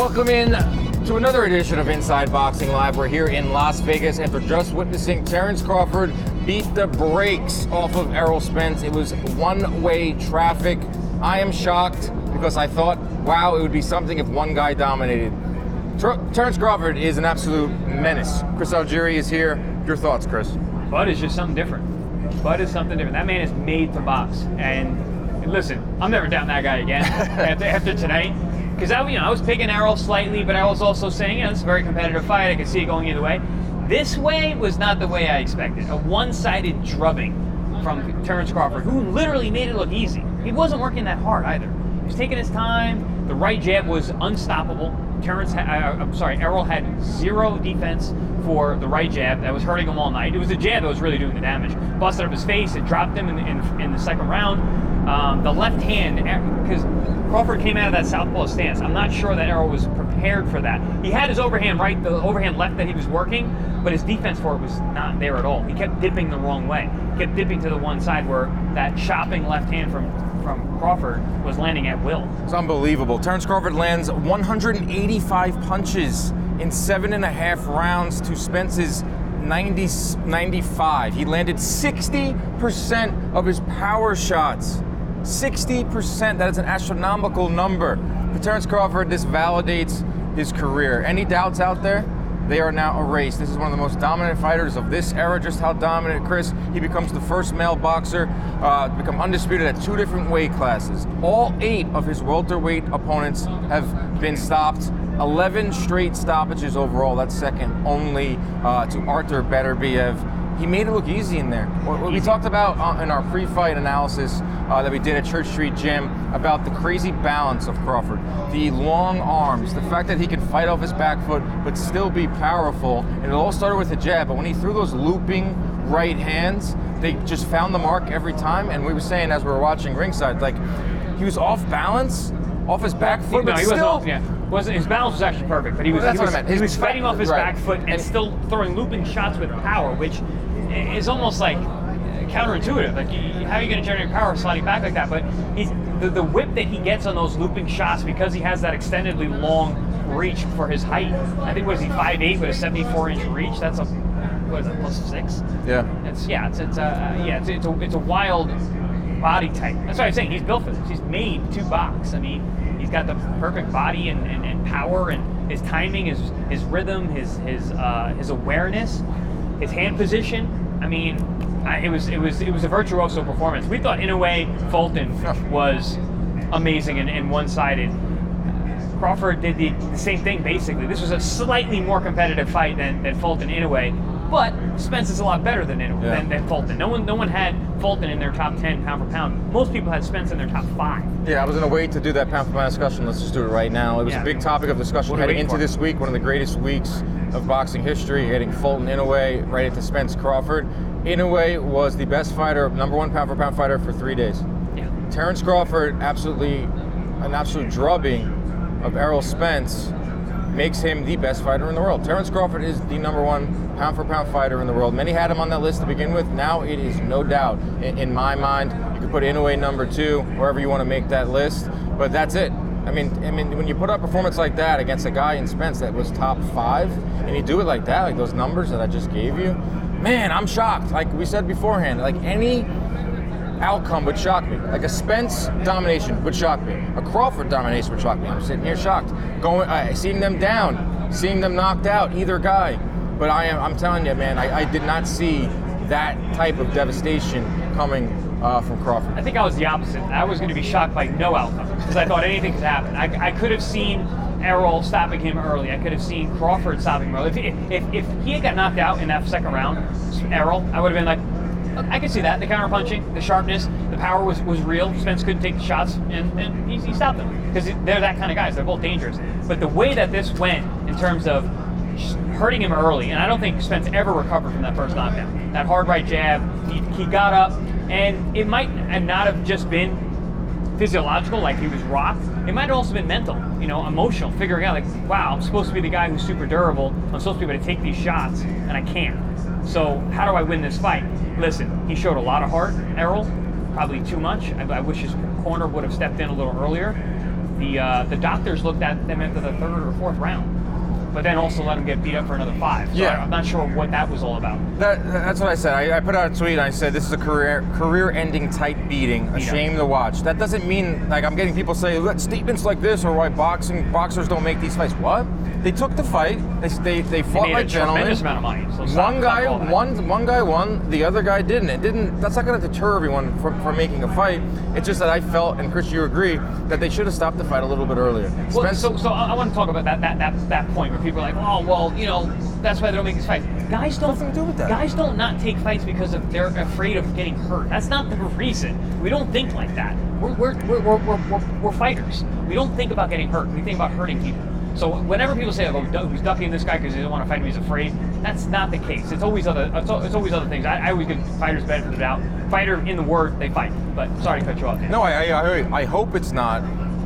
Welcome in to another edition of Inside Boxing Live. We're here in Las Vegas after just witnessing Terence Crawford beat the brakes off of Errol Spence. It was one-way traffic. I am shocked because I thought, wow, it would be something if one guy dominated. Ter- Terence Crawford is an absolute menace. Chris Algieri is here. Your thoughts, Chris? Bud is just something different. Bud is something different. That man is made to box. And listen, I'm never down that guy again after, after tonight. Because I, you know, I was picking Errol slightly, but I was also saying, you know, it's a very competitive fight. I could see it going either way. This way was not the way I expected. A one-sided drubbing from Terence Crawford, who literally made it look easy. He wasn't working that hard either. He was taking his time. The right jab was unstoppable. Terence, ha- uh, I'm sorry, Errol had zero defense for the right jab that was hurting him all night. It was the jab that was really doing the damage. Busted up his face. It dropped him in, in, in the second round. Um, the left hand, because Crawford came out of that southpaw stance. I'm not sure that Errol was prepared for that. He had his overhand right, the overhand left that he was working, but his defense for it was not there at all. He kept dipping the wrong way. He kept dipping to the one side where that chopping left hand from from Crawford was landing at will. It's unbelievable. Terence Crawford lands 185 punches in seven and a half rounds to Spence's 90, 95. He landed 60% of his power shots. 60%. That is an astronomical number. For Terence Crawford, this validates his career. Any doubts out there? They are now erased. This is one of the most dominant fighters of this era. Just how dominant, Chris? He becomes the first male boxer uh, to become undisputed at two different weight classes. All eight of his welterweight opponents have been stopped. 11 straight stoppages overall. That's second only uh, to Arthur Beterbiev he made it look easy in there. What we talked about uh, in our pre-fight analysis uh, that we did at Church Street Gym about the crazy balance of Crawford, the long arms, the fact that he could fight off his back foot but still be powerful. And it all started with a jab, but when he threw those looping right hands, they just found the mark every time. And we were saying as we were watching ringside, like he was off balance, off his back foot, no, but he still. wasn't. Yeah, wasn't his balance was actually perfect, but he was Well, he what was, he was fighting off his right. back foot and, And- still throwing looping shots with power, which is almost like counterintuitive. Like, how are you going to generate power sliding back like that? But he's the, the whip that he gets on those looping shots because he has that extendedly long reach for his height. I think was he 5'8", with a 74 inch reach. That's a what is that plus six? Yeah. It's yeah, it's it's uh, yeah, it's, it's a it's a wild body type. That's what I'm saying. He's built for this. He's made to box. I mean, he's got the perfect body and, and, and power and his timing, his his rhythm, his his uh, his awareness, his hand position. I mean, I, it was it was it was a virtuoso performance. We thought in a way Fulton was amazing and, and one-sided. Crawford did the, the same thing basically. This was a slightly more competitive fight than, than Fulton in a way, but Spence is a lot better than, Yeah. than than Fulton. No one no one had Fulton in their top ten pound for pound. Most people had Spence in their top five. Yeah, I was gonna wait to do that pound for pound discussion. Let's just do it right now. It was Yeah. a big topic of discussion What are we heading into for? this week, one of the greatest weeks of boxing history, getting Fulton Inoue right into Spence Crawford. Inoue was the best fighter, number one pound for pound fighter for three days. Yeah. Terence Crawford, absolutely, an absolute drubbing of Errol Spence, makes him the best fighter in the world. Terence Crawford is the number one pound for pound fighter in the world. Many had him on that list to begin with. Now it is no doubt, in, in my mind, you could put Inoue number two, wherever you want to make that list, but that's it. I mean, I mean, when you put up a performance like that against a guy in Spence that was top five, and you do it like that, like those numbers that I just gave you, man, I'm shocked. Like we said beforehand, like any outcome would shock me. Like a Spence domination would shock me. A Crawford domination would shock me. I'm sitting here shocked. Going, uh, seeing them down, seeing them knocked out, either guy. But I am, I'm telling you, man, I, I did not see that type of devastation coming uh, from Crawford. I think I was the opposite. I was going to be shocked by no outcome because I thought anything could happen. I, I could have seen Errol stopping him early. I could have seen Crawford stopping him early. If, if, if he had got knocked out in that second round, Errol, I would have been like, I could see that. The counter punching, the sharpness, the power was, was real. Spence couldn't take the shots, and, and he, he stopped them because they're that kind of guys. They're both dangerous. But the way that this went in terms of hurting him early, and I don't think Spence ever recovered from that first knockdown. That hard right jab, he, he got up, and it might not have just been physiological, like he was rocked. It might have also been mental, you know, emotional, figuring out like, wow, I'm supposed to be the guy who's super durable. I'm supposed to be able to take these shots, and I can't. So how do I win this fight? Listen, he showed a lot of heart, Errol, probably too much. I, I wish his corner would have stepped in a little earlier. the uh, the doctors looked at them after the third or fourth round, but then also let him get beat up for another five. So Yeah. I- I'm not sure what that was all about. That, that's what I said. I, I put out a tweet and I said this is a career career-ending tight beating, a shame to watch. That doesn't mean like I'm getting people say statements like this or why boxing boxers don't make these fights. What? They took the fight. They they, they fought made like a gentlemen. tremendous amount of money. So stop- One guy one one guy won, the other guy didn't. It didn't. That's not going to deter everyone from, from making a fight. It's just that I felt, and Chris, you agree, that they should have stopped the fight a little bit earlier. Well, Spence- so, so I, I want to talk about that, that that that point where people are like, oh, well, you know, that's why they don't make these fights. Guys don't Nothing to do with that. Guys don't not take fights because of they're afraid of getting hurt. That's not the reason. We don't think like that. We're we're we're, we're, we're, we're, we're fighters. We don't think about getting hurt. We think about hurting people. So whenever people say, "Oh, he's ducking this guy because he doesn't want to fight him, he's afraid," that's not the case. It's always other. It's, it's always other things. I, I always give fighters benefit of the doubt. Fighter in the word, they fight. But sorry to cut you off. Dan. No, I, I, I- I hope it's not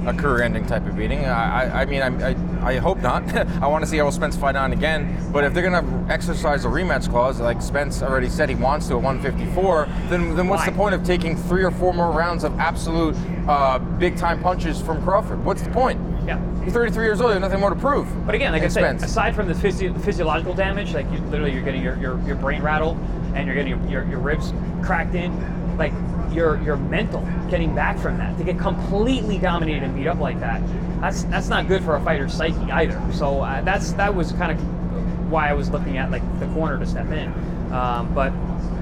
a career-ending type of beating. I, I, I mean, I, I, I hope not. I want to see how Spence fight on again. But if they're gonna exercise a rematch clause, like Spence already said he wants to at 154, then then what's Why? the point of taking three or four more rounds of absolute uh, big-time punches from Crawford? What's the point? Yeah. He's 33 years old. He has nothing more to prove. But again, like I said, aside from the physio- physiological damage, like you, literally you're getting your, your, your brain rattled and you're getting your, your, your ribs cracked in, like your your mental getting back from that to get completely dominated and beat up like that, that's that's not good for a fighter's psyche either. So uh, that's that was kind of why I was looking at like the corner to step in. Um, but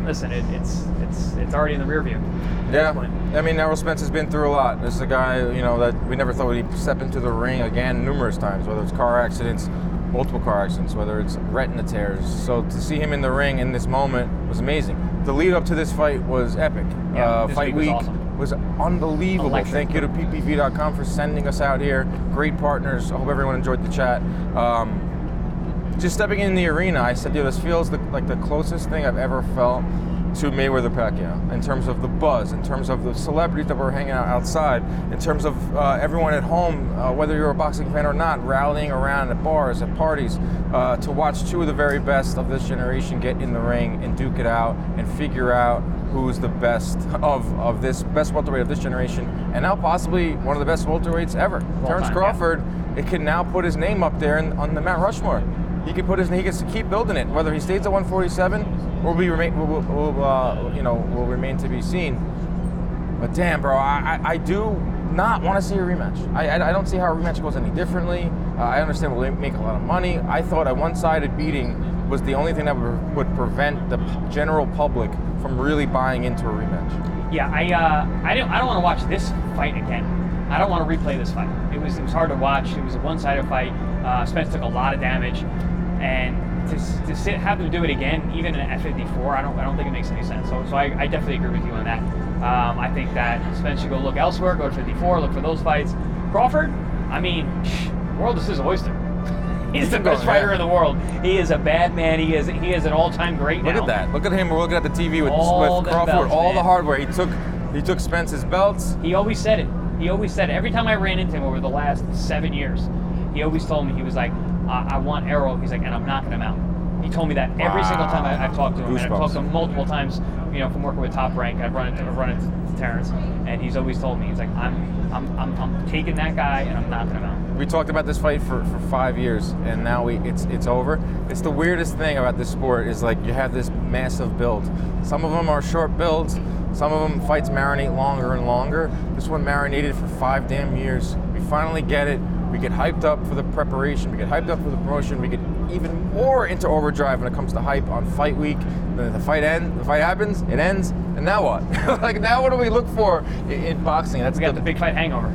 listen, it, it's it's it's already in the rear view. Yeah. I mean, Errol Spence has been through a lot. This is a guy, you know, that we never thought he'd step into the ring again numerous times, whether it's car accidents, multiple car accidents, whether it's retina tears. So to see him in the ring in this moment was amazing. The lead up to this fight was epic. Yeah, uh, fight week was week awesome. was unbelievable. Electric. Thank you to ppv.com for sending us out here. Great partners. I hope everyone enjoyed the chat. Um, just stepping in the arena, I said, "Yo, this feels the, like the closest thing I've ever felt to Mayweather Pacquiao in terms of the buzz, in terms of the celebrities that were hanging out outside, in terms of uh, everyone at home, uh, whether you're a boxing fan or not, rallying around at bars, at parties, uh, to watch two of the very best of this generation get in the ring and duke it out and figure out who's the best of, of this best welterweight of this generation, and now possibly one of the best welterweights ever. Terence time, yeah. Crawford it can now put his name up there in, on the Mount Rushmore. He can put his he can keep building it. Whether he stays at 147 or we remain, will, will, uh, you know, will remain to be seen. But damn, bro, I, I, I do not want to see a rematch. I, I, I don't see how a rematch goes any differently. Uh, I understand we'll make a lot of money. I thought a one-sided beating was the only thing that would, would prevent the general public from really buying into a rematch. Yeah, I uh, I don't I don't want to watch this fight again. I don't want to replay this fight. It was it was hard to watch. It was a one-sided fight. Uh, Spence took a lot of damage, and to, to sit have them do it again, even at 54, I don't I don't think it makes any sense. So so I, I definitely agree with you on that. Um, I think that Spence should go look elsewhere, go to 54, look for those fights. Crawford, I mean, world is his oyster. He's the best fighter in the world. He is a bad man. He is he is an all-time great Look now. at that. Look at him. We're looking at the TV with, All with Crawford. belts, all the hardware. He took he took Spence's belts. He always said it. He always said it. Every time I ran into him over the last seven years, he always told me he was like, I, I want Errol. He's like, and I'm knocking him out. He told me that every single time I, I've talked to him, and I've talked to him multiple times. You know, from working with Top Rank, I've run into I've run into Terence, and he's always told me he's like, I'm I'm I'm, I'm taking that guy and I'm knocking him out. We talked about this fight for, for five years, and now we it's it's over. It's the weirdest thing about this sport is like you have this massive build. Some of them are short builds. Some of them fights marinate longer and longer. This one marinated for five damn years. We finally get it. We get hyped up for the preparation. We get hyped up for the promotion. We get even more into overdrive when it comes to hype on fight week. Then the fight end, the fight happens, it ends, and now what? like now, what do we look for in, in boxing? That's We got the big fight hangover.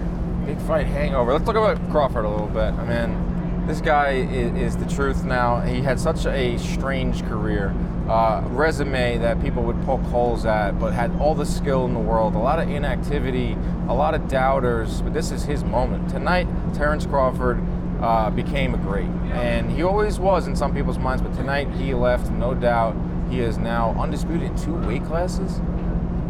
Big fight hangover. Let's talk about Crawford a little bit. I mean, this guy is, is the truth now. He had such a strange career, uh, resume that people would poke holes at, but had all the skill in the world, a lot of inactivity, a lot of doubters. But this is his moment. Tonight, Terence Crawford uh, became a great, and he always was in some people's minds. But tonight, he left, no doubt. He is now undisputed in two weight classes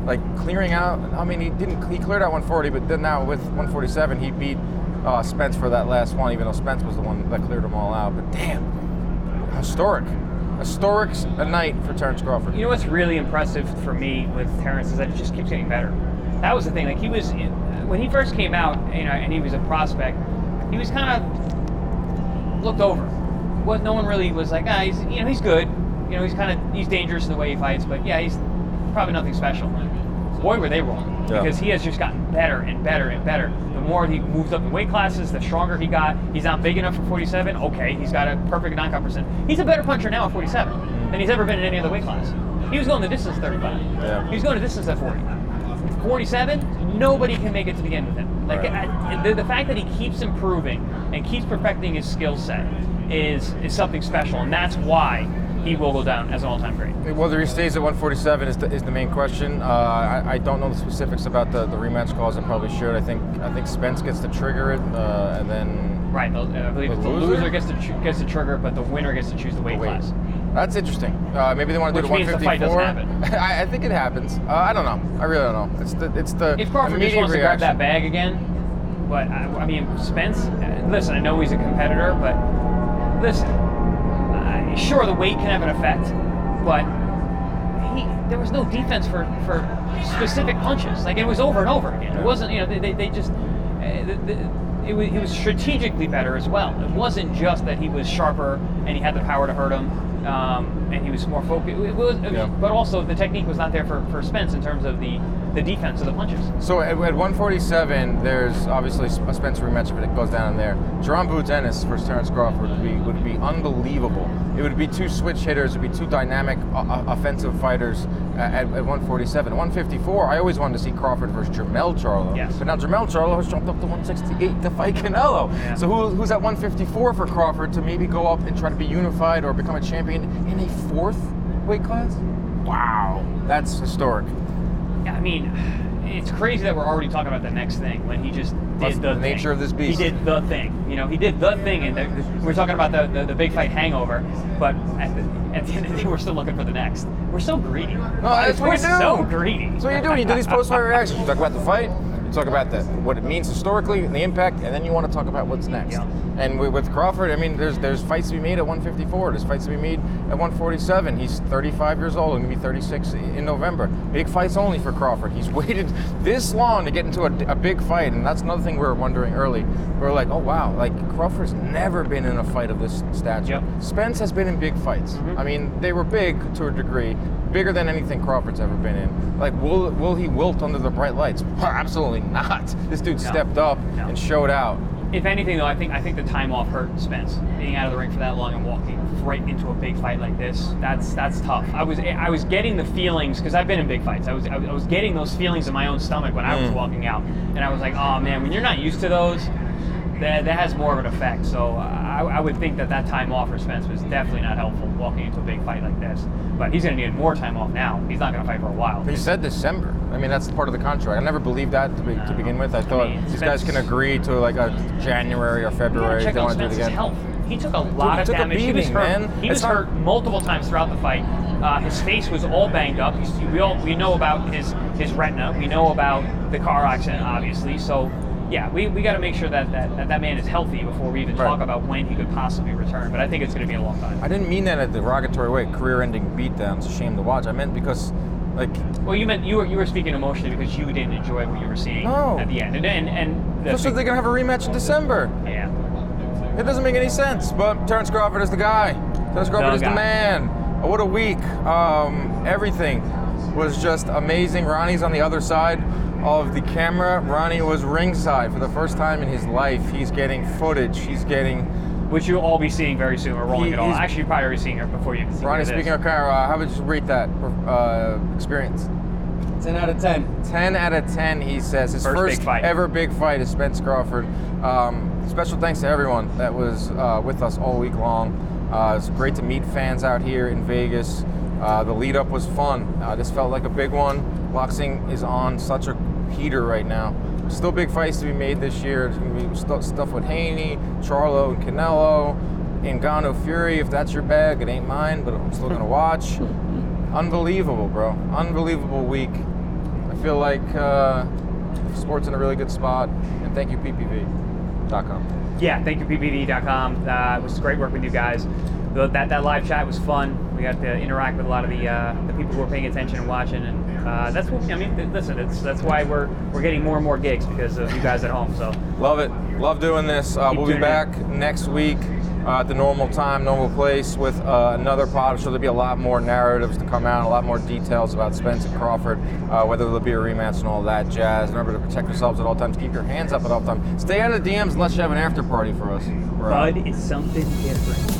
like clearing out. I mean, he didn't. He cleared out 140, but then now with 147, he beat uh, Spence for that last one, even though Spence was the one that cleared them all out. But damn, historic, historic a night for Terence Crawford. You know what's really impressive for me with Terence is that it just keeps getting better. That was the thing. Like he was, when he first came out, you know, and he was a prospect, he was kind of looked over. What no one really was like, ah, he's you know he's good. You know, he's kind of he's dangerous in the way he fights, but yeah, he's probably nothing special. Boy, were they wrong Yeah. because he has just gotten better and better and better. The more he moved up in weight classes, the stronger he got. He's not big enough for 47. Okay, he's got a perfect knockout percent. He's a better puncher now at 47 than he's ever been in any other weight class. He was going the distance at 35. Yeah. He was going the distance at 40. 47, nobody can make it to the end with him. Like Right. I, the, the fact that he keeps improving and keeps perfecting his skill set is is something special, and that's why he will go down as an all-time great. Whether he stays at 147 is the, is the main question. Uh, I, I don't know the specifics about the, the rematch clause. I probably should. I think I think Spence gets to trigger it, uh, and then Right, the, I believe The it's the loser? loser gets to cho- gets to trigger, it, but the winner gets to choose the weight wait. class. That's interesting. Uh, maybe they want to do Which the the fight 154. doesn't I, I think it happens. Uh, I don't know. I really don't know. It's the it's the If Crawford just wants to grab that bag again, but I, I mean Spence. uh, Listen, I know he's a competitor, but listen, uh, sure the weight can have an effect, but he there was no defense for for specific punches. Like it was over and over again. It wasn't you know they, they, they just. Uh, the, the, it was, he was strategically better as well. It wasn't just that he was sharper and he had the power to hurt him, um, and he was more focused. It was, Yeah. but also the technique was not there for, for Spence in terms of the, the defense of the punches. So at, at 147, there's obviously a Spencer rematch if it goes down in there. Jaron Ennis versus Terence Crawford would be would be unbelievable. It would be two switch hitters. It would be two dynamic uh, uh, offensive fighters at, at 147. 154, I always wanted to see Crawford versus Jermell Charlo. Yes. But now Jermell Charlo has jumped up to 168 to fight Canelo. Yeah. So who, who's at 154 for Crawford to maybe go up and try to be unified or become a champion in a fourth weight class? Wow, that's historic. Yeah, I mean, it's crazy that we're already talking about the next thing when he just did That's the, the nature of this beast. He did the thing. You know, he did the thing, and the, we're talking about the, the, the big fight hangover. But at the, at the end of the day, we're still looking for the next. We're so greedy. No, that's what we're you do. so greedy. That's what you do. You do these post-fight reactions. You talk about the fight. You talk about the, what it means historically and the impact, and then you want to talk about what's next. Yeah. And with, with Crawford, I mean, there's there's fights to be made at 154. There's fights to be made at 147. He's 35 years old and gonna be 36 in November. Big fights only for Crawford. He's waited this long to get into a, a big fight, and that's another thing we were wondering early. We were like, oh wow, like Crawford's never been in a fight of this stature. Yep. Spence has been in big fights. Mhm. I mean, they were big to a degree, bigger than anything Crawford's ever been in. Like, will will he wilt under the bright lights? Absolutely not. This dude No. stepped up No. and showed out. If anything, though, I think I think the time off hurt Spence. Being out of the ring for that long and walking right into a big fight like this, that's that's tough. I was I was getting the feelings because I've been in big fights. I was I was getting those feelings in my own stomach when I was Mm. walking out, and I was like, oh man, when you're not used to those, that that has more of an effect. So I, I would think that that time off for Spence was definitely not helpful walking into a big fight like this. But he's going to need more time off now. He's not going to fight for a while. He said December. I mean, that's part of the contract. I never believed that to, be, to begin with. I I thought mean, these guys can agree to like a January or February if they want to do it again. health. He took a lot he of damage. he was beating, hurt. man. He was not- hurt multiple times throughout the fight. Uh, his face was all banged up. He's, we all we know about his his retina. We know about the car accident, obviously. So. Yeah, we, we got to make sure that that, that that man is healthy before we even Right. talk about when he could possibly return. But I think it's going to be a long time. I didn't mean that in a derogatory way. Career-ending beatdown. It's a shame to watch. I meant because, like, Well, you meant you were you were speaking emotionally because you didn't enjoy what you were seeing No. at the end, and and, and the, especially they're gonna have a rematch in December. yeah. It doesn't make any sense. But Terence Crawford is the guy. Terence Crawford The is the man. Oh, what a week. Um, everything was just amazing. Ronnie's on the other side of the camera. Ronnie was ringside for the first time in his life. He's getting footage. He's getting. Which you'll all be seeing very soon. We're rolling He- it all. he's- Actually, you're probably already seeing it before you even see Ronnie, this. speaking of camera, uh, how would you rate that uh, experience? 10 out of 10. 10 out of 10, he says. His First first, big fight. ever big fight is Spence Crawford. Um, special thanks to everyone that was uh, with us all week long. Uh, it's great to meet fans out here in Vegas. Uh, the lead up was fun. Uh, this felt like a big one. Boxing is on such a heater right now. Still big fights to be made this year. There's going to be stu- stuff with Haney, Charlo, and Canelo. Ngannou Fury, if that's your bag, it ain't mine, but I'm still going to watch. Unbelievable, bro. Unbelievable week. I feel like uh, sports in a really good spot. And thank you, PPV.com. Yeah, thank you, PPV.com. Uh, it was great working with you guys. The- That, that live chat was fun. We got to interact with a lot of the uh, the people who are paying attention and watching, and uh, that's what I mean. th- Listen, it's that's why we're we're getting more and more gigs because of you guys at home. So Love it. Love doing this. Uh, we'll be tuning in. back next week uh, at the normal time, normal place with uh, another pod. So there'll be a lot more narratives to come out, a lot more details about Spence and Crawford, uh, whether there'll be a rematch and all that jazz. Remember to protect yourselves at all times. Keep your hands up at all times. Stay out of the DMs unless you have an after party for us. We're. Bud is something different.